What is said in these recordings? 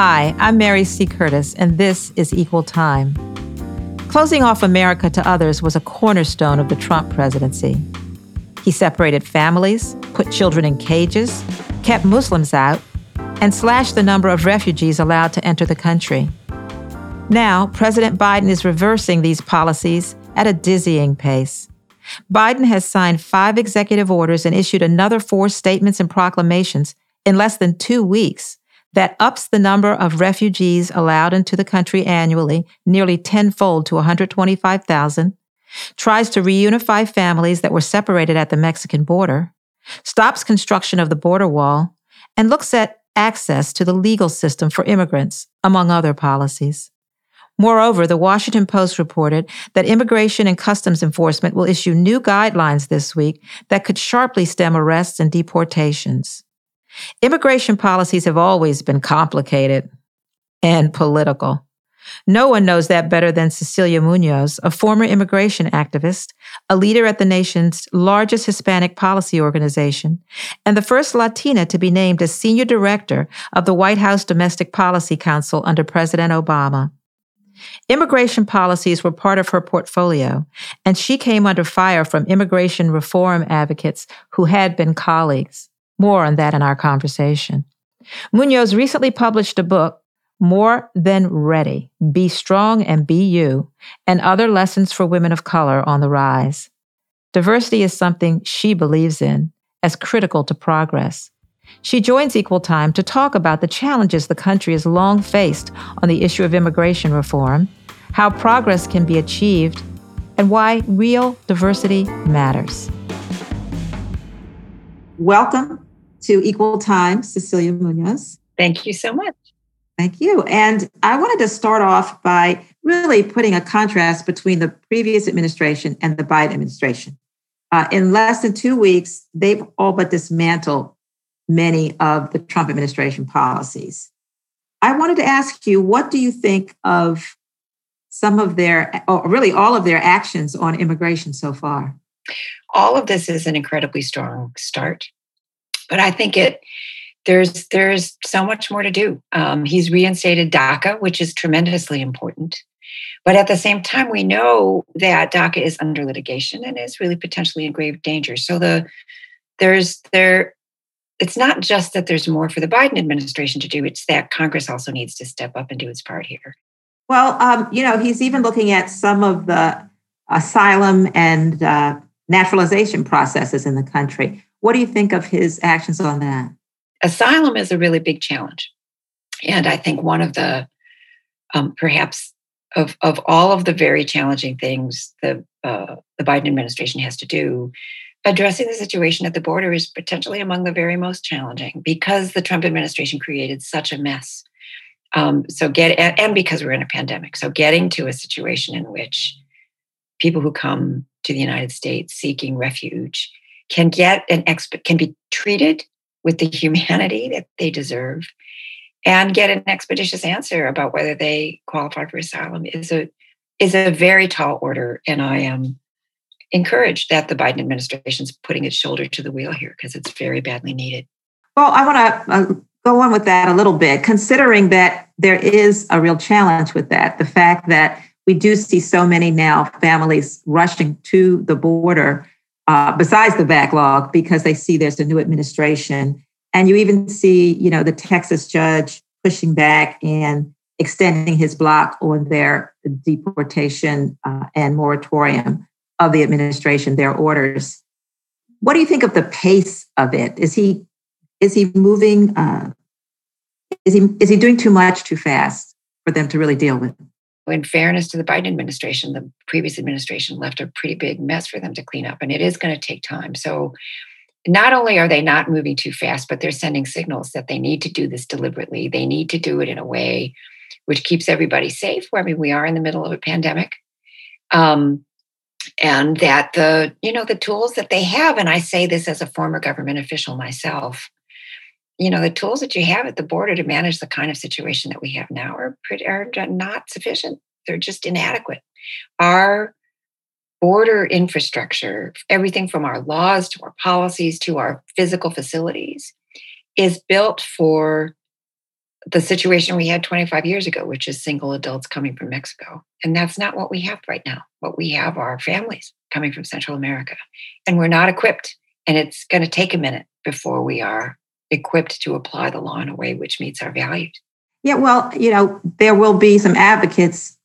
Hi, I'm Mary C. Curtis, and this is Equal Time. Closing off America to others was a cornerstone of the Trump presidency. He separated families, put children in cages, kept Muslims out, and slashed the number of refugees allowed to enter the country. Now, President Biden is reversing these policies at a dizzying pace. Biden has signed five executive orders and issued another four statements and proclamations in less than two weeks that ups the number of refugees allowed into the country annually nearly tenfold to 125,000, tries to reunify families that were separated at the Mexican border, stops construction of the border wall, and looks at access to the legal system for immigrants, among other policies. Moreover, the Washington Post reported that Immigration and Customs Enforcement will issue new guidelines this week that could sharply stem arrests and deportations. Immigration policies have always been complicated and political. No one knows that better than Cecilia Munoz, a former immigration activist, a leader at the nation's largest Hispanic policy organization, and the first Latina to be named as senior director of the White House Domestic Policy Council under President Obama. Immigration policies were part of her portfolio, and she came under fire from immigration reform advocates who had been colleagues. More on that in our conversation. Munoz recently published a book, More Than Ready Be Strong and Be You, and other lessons for women of color on the rise. Diversity is something she believes in as critical to progress. She joins Equal Time to talk about the challenges the country has long faced on the issue of immigration reform, how progress can be achieved, and why real diversity matters. Welcome to Equal Time, Cecilia Munoz. Thank you so much. Thank you. And I wanted to start off by really putting a contrast between the previous administration and the Biden administration. Uh, in less than two weeks, they've all but dismantled many of the Trump administration policies. I wanted to ask you, what do you think of some of their, or really all of their actions on immigration so far? All of this is an incredibly strong start but I think it there's there's so much more to do. Um, he's reinstated DACA, which is tremendously important. But at the same time, we know that DACA is under litigation and is really potentially in grave danger. So the there's there it's not just that there's more for the Biden administration to do, it's that Congress also needs to step up and do its part here. Well, um, you know, he's even looking at some of the asylum and uh, naturalization processes in the country. What do you think of his actions on that? Asylum is a really big challenge. And I think one of the, um, perhaps, of, of all of the very challenging things the, uh, the Biden administration has to do, addressing the situation at the border is potentially among the very most challenging because the Trump administration created such a mess. Um, so get and because we're in a pandemic, so getting to a situation in which people who come to the United States seeking refuge can get an expert can be treated with the humanity that they deserve and get an expeditious answer about whether they qualify for asylum is a is a very tall order. And i am encouraged that the biden administration is putting its shoulder to the wheel here because it's very badly needed. Well i want to uh, go on with that a little bit considering that there is a real challenge with that the fact that we do see so many now families rushing to the border uh, besides the backlog because they see there's a new administration. And you even see, you know, the Texas judge pushing back and extending his block on their deportation uh, and moratorium of the administration, their orders. What do you think of the pace of it? Is he is he moving? Uh, is he is he doing too much too fast for them to really deal with? In fairness to the Biden administration, the previous administration left a pretty big mess for them to clean up, and it is going to take time. So, not only are they not moving too fast, but they're sending signals that they need to do this deliberately. They need to do it in a way which keeps everybody safe. I mean, we are in the middle of a pandemic. Um, and that the you know the tools that they have and i say this as a former government official myself you know the tools that you have at the border to manage the kind of situation that we have now are pretty are not sufficient they're just inadequate our border infrastructure everything from our laws to our policies to our physical facilities is built for the situation we had 25 years ago, which is single adults coming from Mexico. And that's not what we have right now. What we have are families coming from Central America. And we're not equipped. And it's going to take a minute before we are equipped to apply the law in a way which meets our values. Yeah, well, you know, there will be some advocates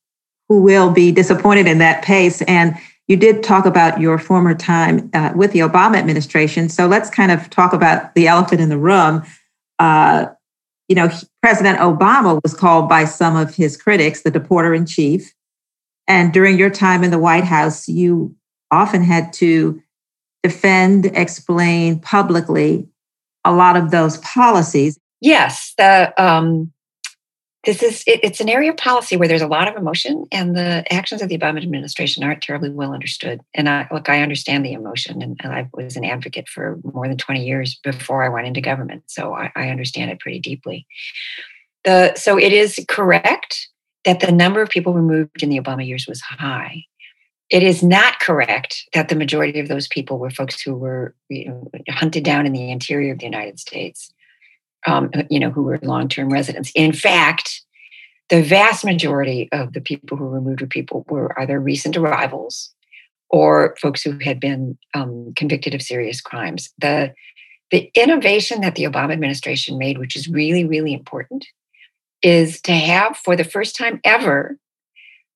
who will be disappointed in that pace. And you did talk about your former time uh, with the Obama administration. So let's kind of talk about the elephant in the room. Uh, you know, President Obama was called by some of his critics the deporter in chief. And during your time in the White House, you often had to defend, explain publicly a lot of those policies. Yes, the um, this is it, it's an area of policy where there's a lot of emotion, and the actions of the Obama administration aren't terribly well understood. And I look, I understand the emotion, and, I was an advocate for more than 20 years before I went into government, so I, I understand it pretty deeply. The so it is correct that the number of people removed in the Obama years was high. It is not correct that the majority of those people were folks who were you know, hunted down in the interior of the United States, um, you know, who were long-term residents. In fact, the vast majority of the people who were removed were people were either recent arrivals or folks who had been um, convicted of serious crimes. The the innovation that the Obama administration made, which is really, really important, is to have for the first time ever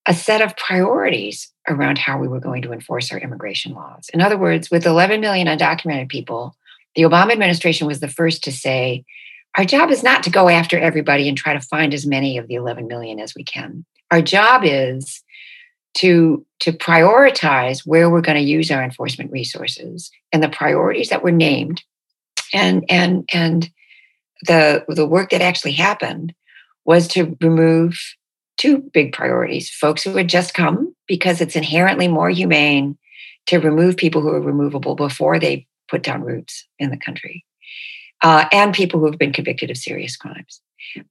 a set of priorities around how we were going to enforce our immigration laws. In other words, with 11 million undocumented people, the Obama administration was the first to say, our job is not to go after everybody and try to find as many of the 11 million as we can. Our job is to, to prioritize where we're going to use our enforcement resources and the priorities that were named and, and, and the, the work that actually happened was to remove two big priorities folks who had just come, because it's inherently more humane to remove people who are removable before they put down roots in the country, uh, and people who have been convicted of serious crimes.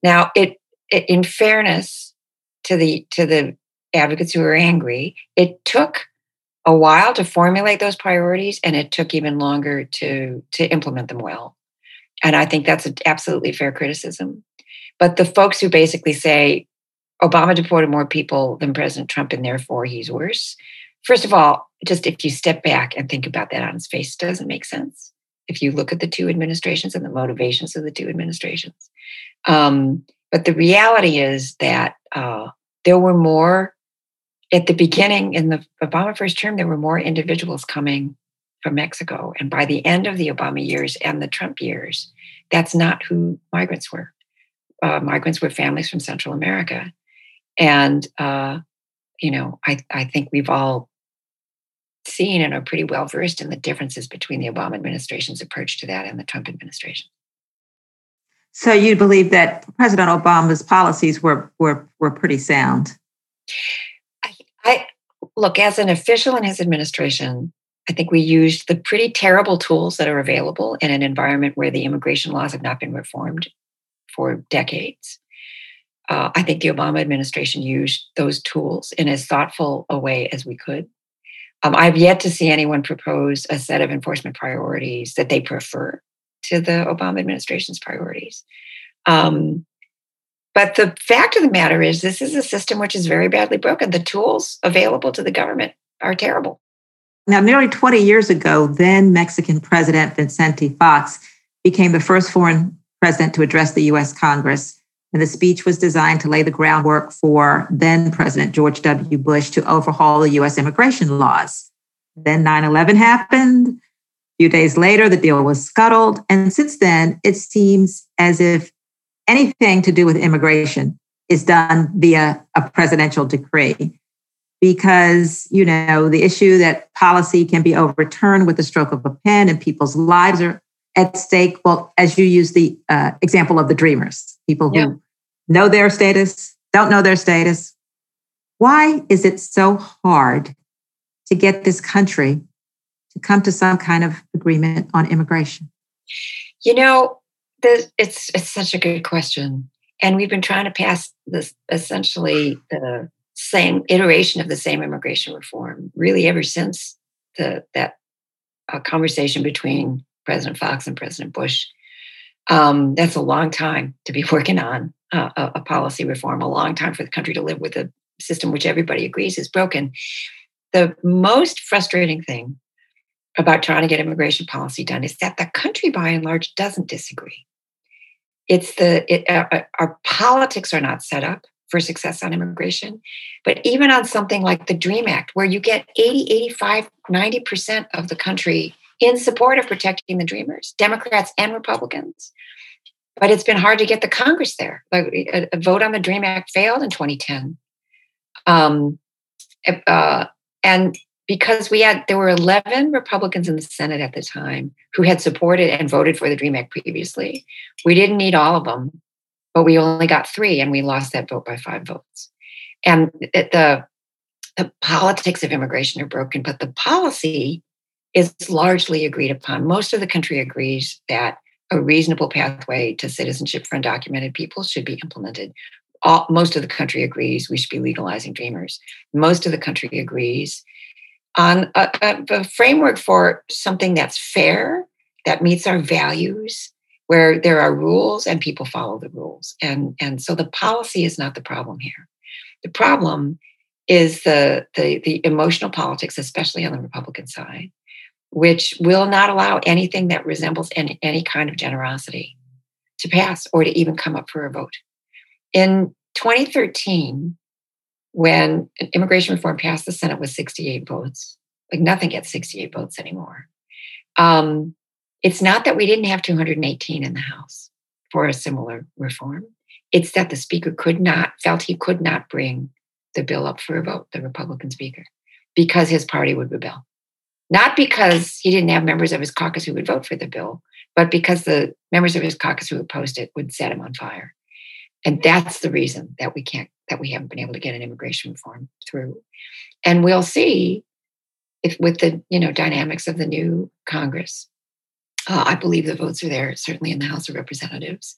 Now, it, it in fairness to the to the advocates who are angry, it took a while to formulate those priorities, and it took even longer to to implement them well. And I think that's an absolutely fair criticism. But the folks who basically say Obama deported more people than President Trump, and therefore he's worse. First of all, just if you step back and think about that on its face, doesn't make sense. If you look at the two administrations and the motivations of the two administrations. Um, but the reality is that uh, there were more at the beginning in the Obama first term, there were more individuals coming from Mexico. And by the end of the Obama years and the Trump years, that's not who migrants were. Uh, migrants were families from Central America. And, uh, you know, I, I think we've all seen and are pretty well versed in the differences between the Obama administration's approach to that and the Trump administration. So you believe that President Obama's policies were were were pretty sound? I, I look as an official in his administration. I think we used the pretty terrible tools that are available in an environment where the immigration laws have not been reformed for decades uh, I think the Obama administration used those tools in as thoughtful a way as we could. Um, I've yet to see anyone propose a set of enforcement priorities that they prefer to the Obama administration's priorities. Um, but the fact of the matter is, this is a system which is very badly broken. The tools available to the government are terrible. Now, nearly 20 years ago, then Mexican President Vicente Fox became the first foreign president to address the US Congress. And the speech was designed to lay the groundwork for then President George W. Bush to overhaul the US immigration laws. Then 9 11 happened. A few days later, the deal was scuttled. And since then, it seems as if anything to do with immigration is done via a presidential decree. Because, you know, the issue that policy can be overturned with the stroke of a pen and people's lives are at stake. Well, as you use the uh, example of the dreamers, people who yeah know their status, don't know their status. Why is it so hard to get this country to come to some kind of agreement on immigration? You know, the, it's it's such a good question, and we've been trying to pass this essentially the same iteration of the same immigration reform really ever since the that uh, conversation between President Fox and President Bush Um, that's a long time to be working on uh, a, a policy reform, a long time for the country to live with a system which everybody agrees is broken. The most frustrating thing about trying to get immigration policy done is that the country by and large doesn't disagree. It's the it, uh, uh our politics are not set up for success on immigration, but even on something like the DREAM Act, where you get 80, 85, 90% of the country in support of protecting the Dreamers, Democrats and Republicans. But it's been hard to get the Congress there. Like a, a vote on the DREAM Act failed in 2010. Um, uh, and because we had there were 11 republicans in the senate at the time who had supported and voted for the dream act previously we didn't need all of them but we only got three and we lost that vote by five votes and the the politics of immigration are broken but the policy is largely agreed upon most of the country agrees that a reasonable pathway to citizenship for undocumented people should be implemented all, most of the country agrees we should be legalizing dreamers most of the country agrees on a, a, a framework for something that's fair, that meets our values, where there are rules and people follow the rules. And, and so the policy is not the problem here. The problem is the, the, the emotional politics, especially on the Republican side, which will not allow anything that resembles any, any kind of generosity to pass or to even come up for a vote. In 2013, when immigration reform passed the Senate with 68 votes. Like nothing gets 68 votes anymore. Um, it's not that we didn't have 218 in the House for a similar reform. It's that the Speaker could not, felt he could not bring the bill up for a vote, the Republican Speaker, because his party would rebel. Not because he didn't have members of his caucus who would vote for the bill, but because the members of his caucus who opposed it would set him on fire. And that's the reason that we can't that we haven't been able to get an immigration reform through. And we'll see if with the you know dynamics of the new Congress. Uh, I believe the votes are there, certainly in the House of Representatives.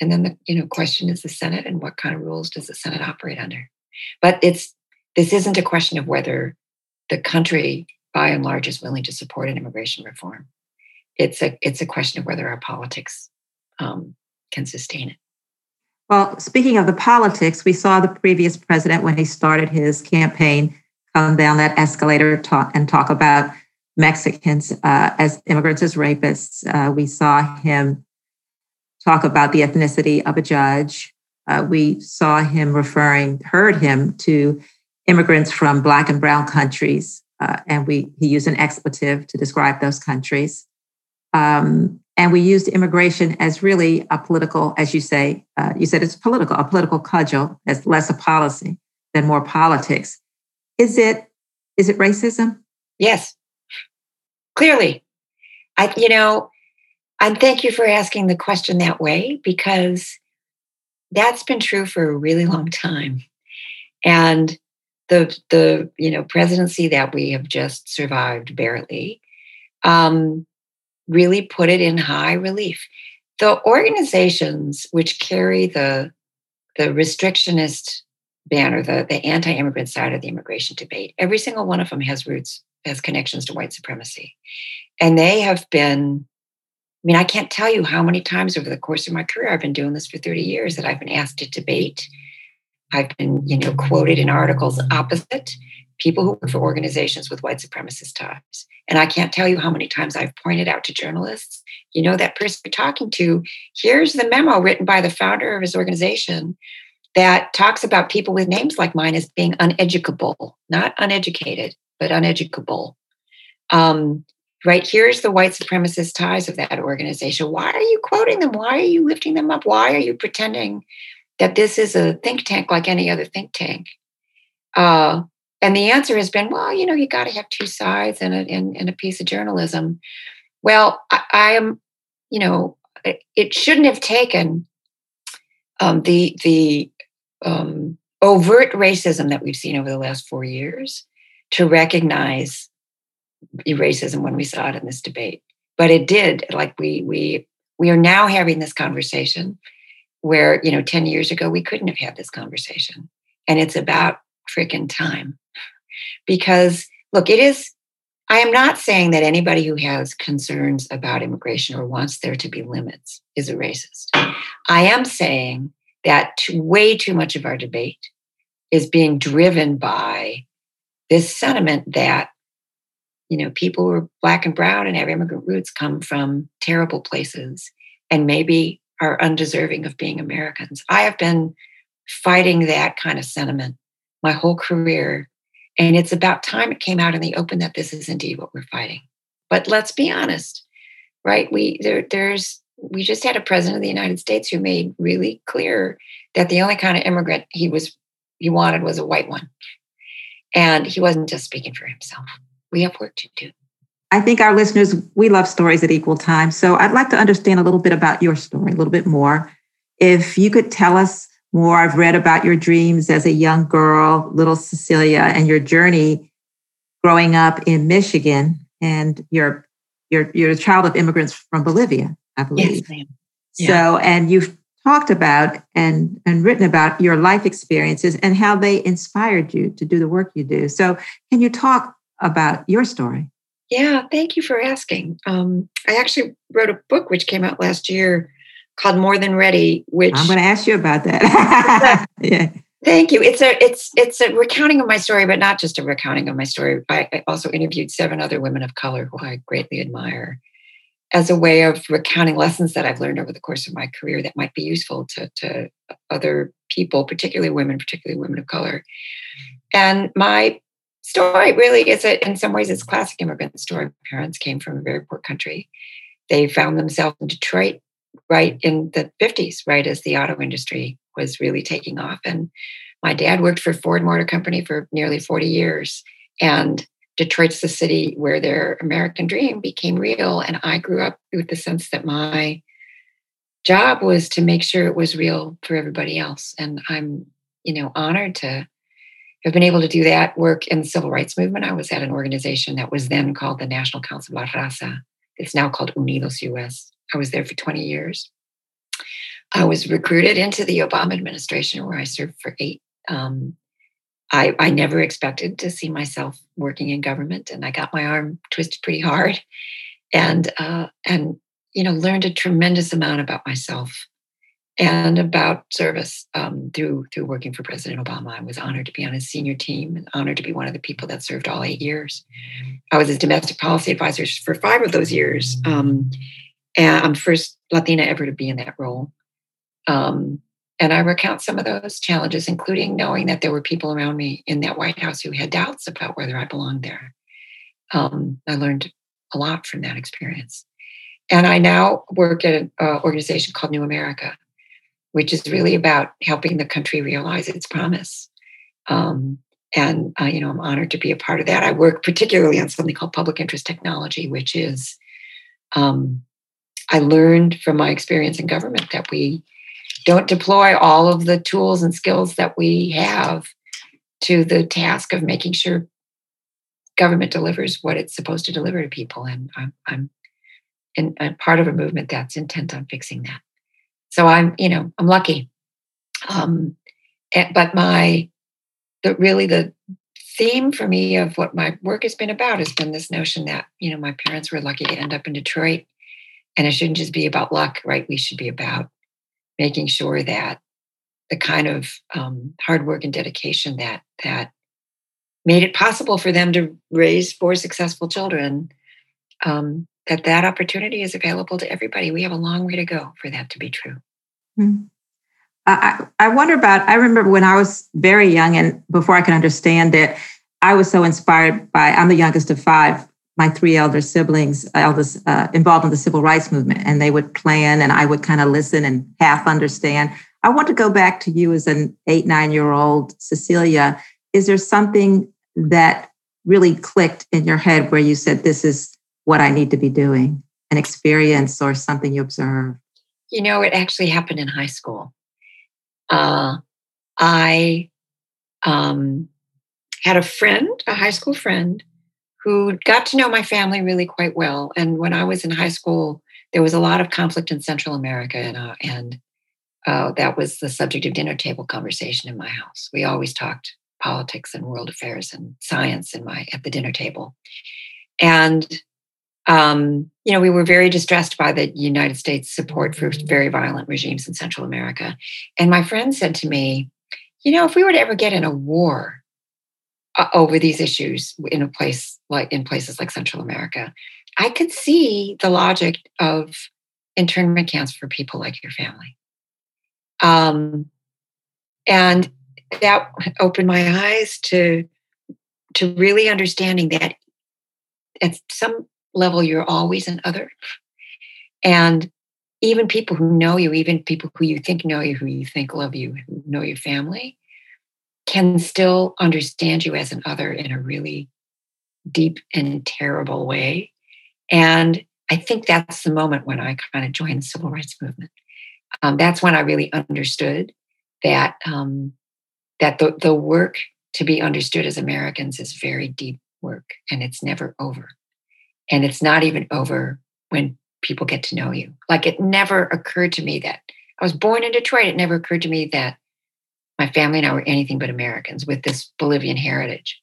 And then the you know question is the Senate and what kind of rules does the Senate operate under? But it's this isn't a question of whether the country by and large is willing to support an immigration reform. It's a it's a question of whether our politics um, can sustain it. Well, speaking of the politics, we saw the previous president when he started his campaign come down that escalator talk, and talk about Mexicans uh, as immigrants as rapists. Uh, we saw him talk about the ethnicity of a judge. Uh, we saw him referring, heard him to immigrants from Black and Brown countries, uh, and we he used an expletive to describe those countries. Um, and we used immigration as really a political, as you say, uh, you said it's political, a political cudgel, as less a policy than more politics. Is it is it racism? Yes, clearly. I, you know, and thank you for asking the question that way because that's been true for a really long time. And the the you know presidency that we have just survived barely um, really put it in high relief. The organizations which carry the, the restrictionist banner, the, the anti immigrant side of the immigration debate, every single one of them has roots, has connections to white supremacy. And they have been, I mean, I can't tell you how many times over the course of my career, I've been doing this for 30 years, that I've been asked to debate. I've been, you know, quoted in articles opposite people who work for organizations with white supremacist ties. And I can't tell you how many times I've pointed out to journalists, you know, that person you're talking to, here's the memo written by the founder of his organization that talks about people with names like mine as being uneducable, not uneducated, but uneducable. Um, right here's the white supremacist ties of that organization. Why are you quoting them? Why are you lifting them up? Why are you pretending that this is a think tank like any other think tank? Uh, and the answer has been, well, you know, you got to have two sides and a, in, in a piece of journalism. Well, I, I, am, you know, it shouldn't have taken um, the the um, overt racism that we've seen over the last four years to recognize racism when we saw it in this debate. But it did. Like we we we are now having this conversation where you know 10 years ago we couldn't have had this conversation. And it's about freaking time. Because look, it is I am not saying that anybody who has concerns about immigration or wants there to be limits is a racist. I am saying that way too much of our debate is being driven by this sentiment that you know people who are black and brown and have immigrant roots come from terrible places. And maybe are undeserving of being Americans. I have been fighting that kind of sentiment my whole career and it's about time it came out in the open that this is indeed what we're fighting. But let's be honest, right? We there, there's we just had a president of the United States who made really clear that the only kind of immigrant he was he wanted was a white one. And he wasn't just speaking for himself. We have work to do. I think our listeners, we love stories at equal time. So I'd like to understand a little bit about your story, a little bit more. If you could tell us more. I've read about your dreams as a young girl, little Cecilia, and your journey growing up in Michigan. And you're you're you're a child of immigrants from Bolivia, I believe. Yes, ma'am. Yeah. So, and you've talked about and and written about your life experiences and how they inspired you to do the work you do. So, can you talk about your story? Yeah, thank you for asking. Um, I actually wrote a book which came out last year called More Than Ready, which I'm going to ask you about that. yeah. Thank you. It's a it's it's a recounting of my story, but not just a recounting of my story. I, I also interviewed seven other women of color who I greatly admire as a way of recounting lessons that I've learned over the course of my career that might be useful to, to other people, particularly women, particularly women of color. And my story really is it in some ways, it's classic immigrant story. My parents came from a very poor country. They found themselves in Detroit right in the 50s, right as the auto industry was really taking off. And my dad worked for Ford Motor Company for nearly 40 years. And Detroit's the city where their American dream became real. And I grew up with the sense that my job was to make sure it was real for everybody else. And I'm, you know, honored to have been able to do that work in the civil rights movement. I was at an organization that was then called the National Council of La Raza. It's now called Unidos US. I was there for 20 years. I was recruited into the Obama administration where I served for eight. Um, I, I never expected to see myself working in government, and I got my arm twisted pretty hard, and uh, and you know learned a tremendous amount about myself and about service um, through through working for President Obama. I was honored to be on his senior team and honored to be one of the people that served all eight years. I was his domestic policy advisor for five of those years, um, and I'm the first Latina ever to be in that role. Um, and I recount some of those challenges, including knowing that there were people around me in that White House who had doubts about whether I belonged there. Um, I learned a lot from that experience. And I now work at an uh, organization called New America, which is really about helping the country realize its promise. Um, and uh, you know, I'm honored to be a part of that. I work particularly on something called public interest technology, which is um, I learned from my experience in government that we don't deploy all of the tools and skills that we have to the task of making sure government delivers what it's supposed to deliver to people. And I'm, I'm, I'm part of a movement that's intent on fixing that. So I'm, you know, I'm lucky. Um, but my, the really the theme for me of what my work has been about has been this notion that you know my parents were lucky to end up in Detroit and it shouldn't just be about luck, right? We should be about making sure that the kind of um, hard work and dedication that that made it possible for them to raise four successful children um, that that opportunity is available to everybody we have a long way to go for that to be true mm-hmm. I, I wonder about i remember when i was very young and before i could understand it i was so inspired by i'm the youngest of five my three elder siblings, eldest, uh, involved in the civil rights movement, and they would plan, and I would kind of listen and half understand. I want to go back to you as an eight, nine year old Cecilia. Is there something that really clicked in your head where you said, This is what I need to be doing? An experience or something you observe? You know, it actually happened in high school. Uh, I um, had a friend, a high school friend, who got to know my family really quite well. And when I was in high school, there was a lot of conflict in Central America, and, uh, and uh, that was the subject of dinner table conversation in my house. We always talked politics and world affairs and science in my at the dinner table. And, um, you know, we were very distressed by the United States support for very violent regimes in Central America. And my friend said to me, you know, if we were to ever get in a war uh, over these issues in a place like in places like Central America, I could see the logic of internment camps for people like your family. Um, and that opened my eyes to to really understanding that at some level you're always an other. And even people who know you even people who you think know you who you think love you who know your family can still understand you as an other in a really deep and terrible way. And i think that's the moment when i kind of joined the civil rights movement. Um, that's when i really understood that um, that the, the work to be understood as Americans is very deep work and it's never over. And it's not even over when people get to know you. Like it never occurred to me that I was born in Detroit. It never occurred to me that my family and I were anything but Americans with this Bolivian heritage.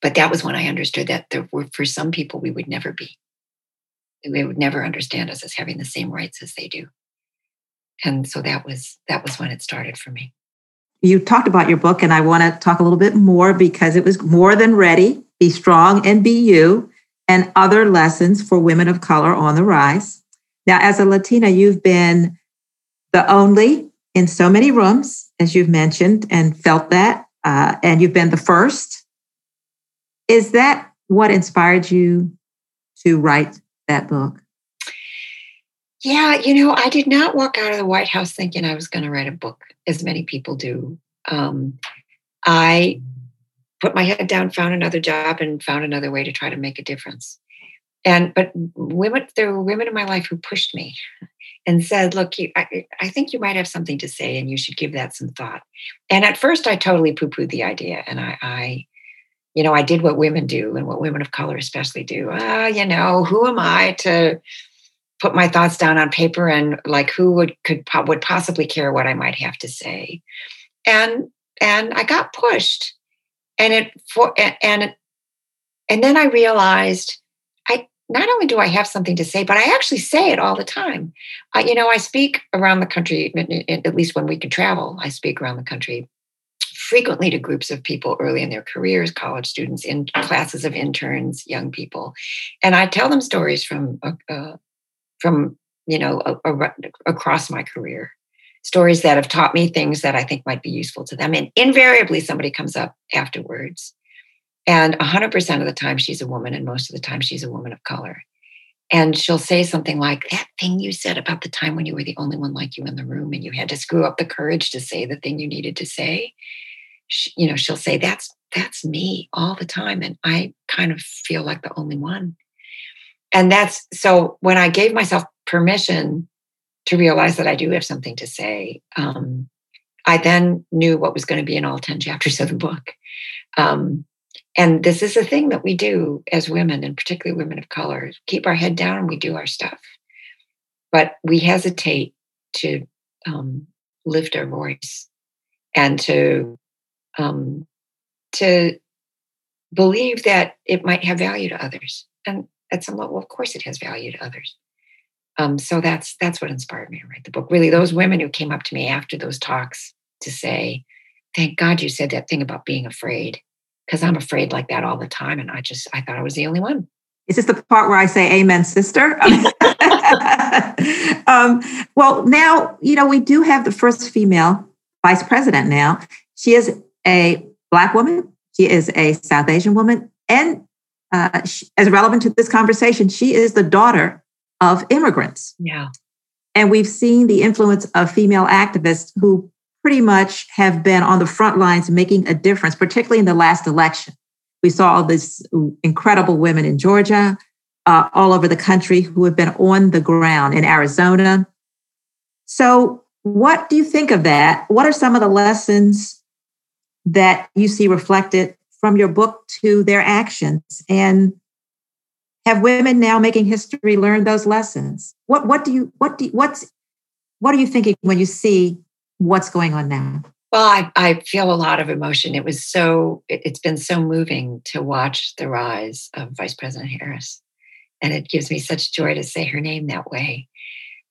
But that was when I understood that there were, for some people, we would never be. They would never understand us as having the same rights as they do. And so that was that was when it started for me you talked about your book, and I want to talk a little bit more because it was more than ready. Be strong and be you, and other lessons for women of color on the rise. Now, as a Latina, you've been the only in so many rooms, as you've mentioned, and felt that, uh, and you've been the first. Is that what inspired you to write that book? Yeah, you know, I did not walk out of the White House thinking I was going to write a book, as many people do. Um, I put my head down, found another job, and found another way to try to make a difference. And but women, there were women in my life who pushed me and said, "Look, you, I, I think you might have something to say, and you should give that some thought." And at first, I totally poo-pooed the idea, and I, I you know, I did what women do, and what women of color especially do. Ah, uh, you know, who am I to? put my thoughts down on paper and like who would could would possibly care what I might have to say, and and I got pushed, and it for and and then I realized I not only do I have something to say, but I actually say it all the time. I, you know, I speak around the country, at least when we can travel. I speak around the country frequently to groups of people early in their careers, college students, in classes of interns, young people, and I tell them stories from uh, uh from you know a, a, across my career stories that have taught me things that i think might be useful to them. And invariably somebody comes up afterwards. And 100% of the time she's a woman and most of the time she's a woman of color. And she'll say something like that thing you said about the time when you were the only one like you in the room and you had to screw up the courage to say the thing you needed to say. She, you know she'll say that's that's me all the time and i kind of feel like the only one. And that's so when I gave myself permission to realize that I do have something to say, um, I then knew what was going to be in all 10 chapters of the book. Um, and this is a thing that we do as women, and particularly women of color keep our head down and we do our stuff. But we hesitate to um, lift our voice and to um, to believe that it might have value to others. And at some level, of course, it has value to others. Um, so that's that's what inspired me to write the book. Really, those women who came up to me after those talks to say, "Thank God you said that thing about being afraid," because I'm afraid like that all the time, and I just I thought I was the only one. Is this the part where I say "Amen, sister"? um, well, now you know we do have the first female vice president. Now she is a black woman. She is a South Asian woman, and uh, she, as relevant to this conversation, she is the daughter of immigrants. Yeah. And we've seen the influence of female activists who pretty much have been on the front lines making a difference, particularly in the last election. We saw all these incredible women in Georgia, uh, all over the country who have been on the ground in Arizona. So, what do you think of that? What are some of the lessons that you see reflected from your book to their actions and have women now making history learn those lessons what what do you what do what's what are you thinking when you see what's going on now Well, I, I feel a lot of emotion. It was so, it, it's been so moving to watch the rise of Vice President Harris. And it gives me such joy to say her name that way.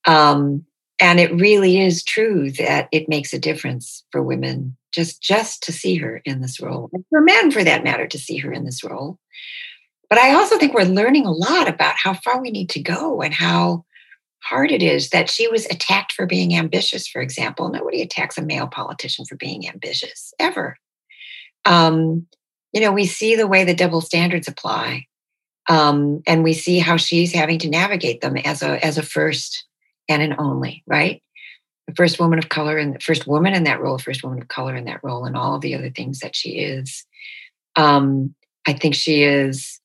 Um, and it really is true that it makes a difference for women just just to see her in this role and for men for that matter to see her in this role but i also think we're learning a lot about how far we need to go and how hard it is that she was attacked for being ambitious, for example. Nobody attacks a male politician for being ambitious, ever. Um, you know, we see the way the double standards apply. Um, and we see how she's having to navigate them as a as a first and an only, right? The first woman of color and the first woman in that role, first woman of color in that role, and all of the other things that she is. Um, I think she is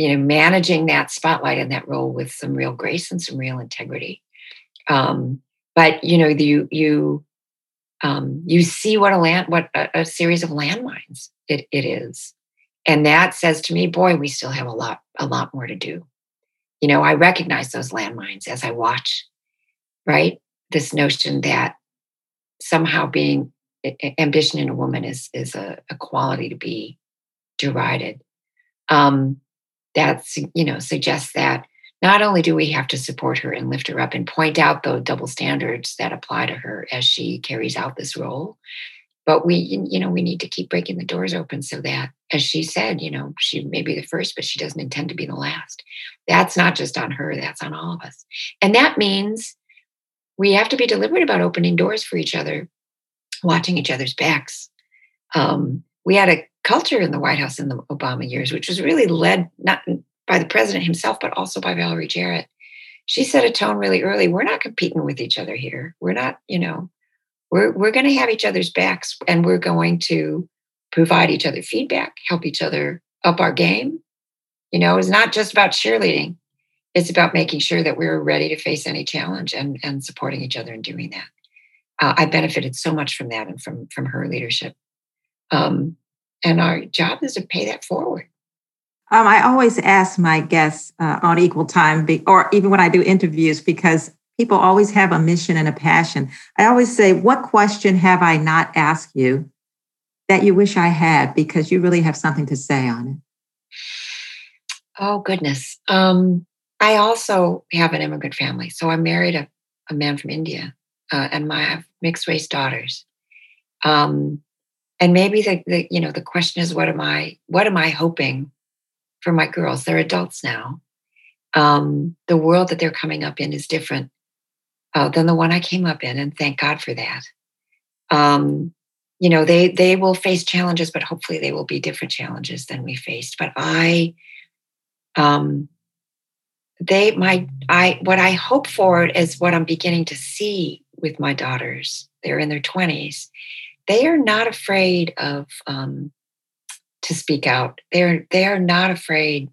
you know, managing that spotlight and that role with some real grace and some real integrity. Um, but you know, you you um, you see what a land what a, a series of landmines it, it is, and that says to me, boy, we still have a lot a lot more to do. You know, I recognize those landmines as I watch, right? This notion that somehow being ambition in a woman is is a, a quality to be derided. Um, that you know suggests that not only do we have to support her and lift her up and point out the double standards that apply to her as she carries out this role but we you know we need to keep breaking the doors open so that as she said you know she may be the first but she doesn't intend to be the last. That's not just on her that's on all of us. And that means we have to be deliberate about opening doors for each other watching each other's backs. Um, we had a culture in the White House in the Obama years, which was really led not by the president himself, but also by Valerie Jarrett. She set a tone really early. We're not competing with each other here. We're not, you know, we're we're going to have each other's backs, and we're going to provide each other feedback, help each other up our game. You know, it's not just about cheerleading. It's about making sure that we're ready to face any challenge and and supporting each other in doing that. Uh, I benefited so much from that and from from her leadership. Um, and our job is to pay that forward. Um, I always ask my guests uh, on equal time, be, or even when I do interviews, because people always have a mission and a passion. I always say, What question have I not asked you that you wish I had? Because you really have something to say on it. Oh, goodness. Um, I also have an immigrant family. So I married a, a man from India, uh, and my, I have mixed race daughters. Um, and maybe the, the you know the question is what am i what am i hoping for my girls? They're adults now. Um, the world that they're coming up in is different uh, than the one i came up in and thank god for that. Um, you know they they will face challenges but hopefully they will be different challenges than we faced. But i um they my i what i hope for is what i'm beginning to see with my daughters. They're in their 20s they are not afraid of um, to speak out. They're they are not afraid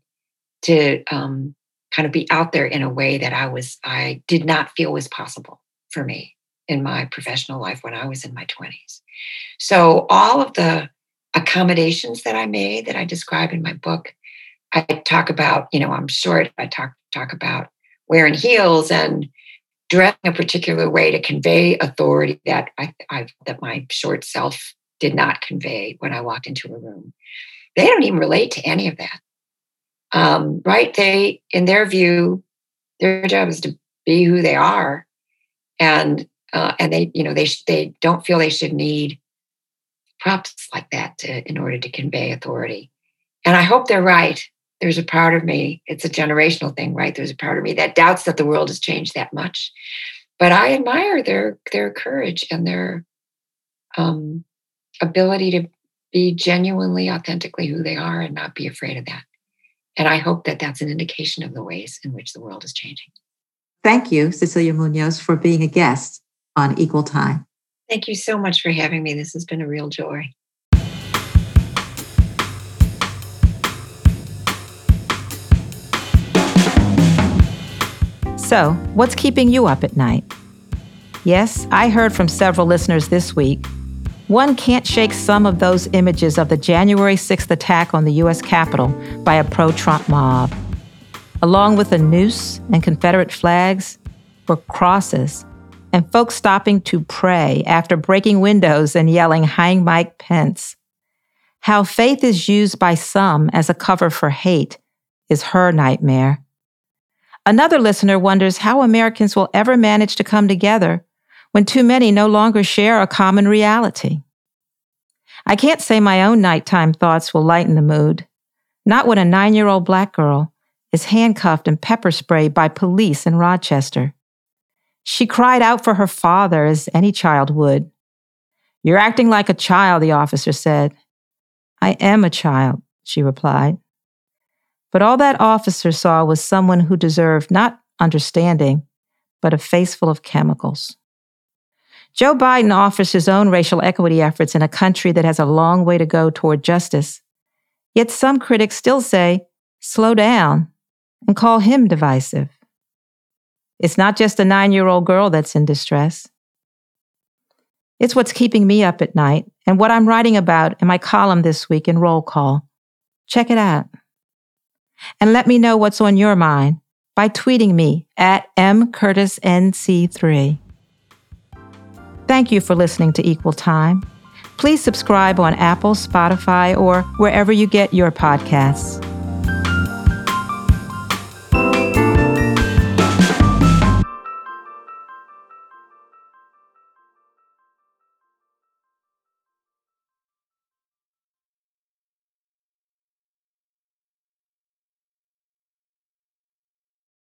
to um, kind of be out there in a way that I was I did not feel was possible for me in my professional life when I was in my twenties. So all of the accommodations that I made that I describe in my book, I talk about. You know, I'm short. I talk talk about wearing heels and dressing a particular way to convey authority that I, I that my short self did not convey when I walked into a room. They don't even relate to any of that. Um, right? They, in their view, their job is to be who they are, and uh, and they, you know, they they don't feel they should need props like that to, in order to convey authority. And I hope they're right there's a part of me, it's a generational thing, right? There's a part of me that doubts that the world has changed that much. But I admire their their courage and their um, ability to be genuinely, authentically who they are and not be afraid of that. And I hope that that's an indication of the ways in which the world is changing. Thank you, Cecilia Munoz, for being a guest on Equal Time. Thank you so much for having me. This has been a real joy. So, what's keeping you up at night? Yes, I heard from several listeners this week. One can't shake some of those images of the January 6th attack on the U.S. Capitol by a pro Trump mob. Along with a noose and Confederate flags were crosses and folks stopping to pray after breaking windows and yelling, Hang Mike Pence. How faith is used by some as a cover for hate is her nightmare. Another listener wonders how Americans will ever manage to come together when too many no longer share a common reality. I can't say my own nighttime thoughts will lighten the mood. Not when a nine year old black girl is handcuffed and pepper sprayed by police in Rochester. She cried out for her father as any child would. You're acting like a child, the officer said. I am a child, she replied. But all that officer saw was someone who deserved not understanding, but a face full of chemicals. Joe Biden offers his own racial equity efforts in a country that has a long way to go toward justice. Yet some critics still say, slow down, and call him divisive. It's not just a nine year old girl that's in distress. It's what's keeping me up at night and what I'm writing about in my column this week in Roll Call. Check it out. And let me know what's on your mind by tweeting me at mcurtisnc3. Thank you for listening to Equal Time. Please subscribe on Apple, Spotify, or wherever you get your podcasts.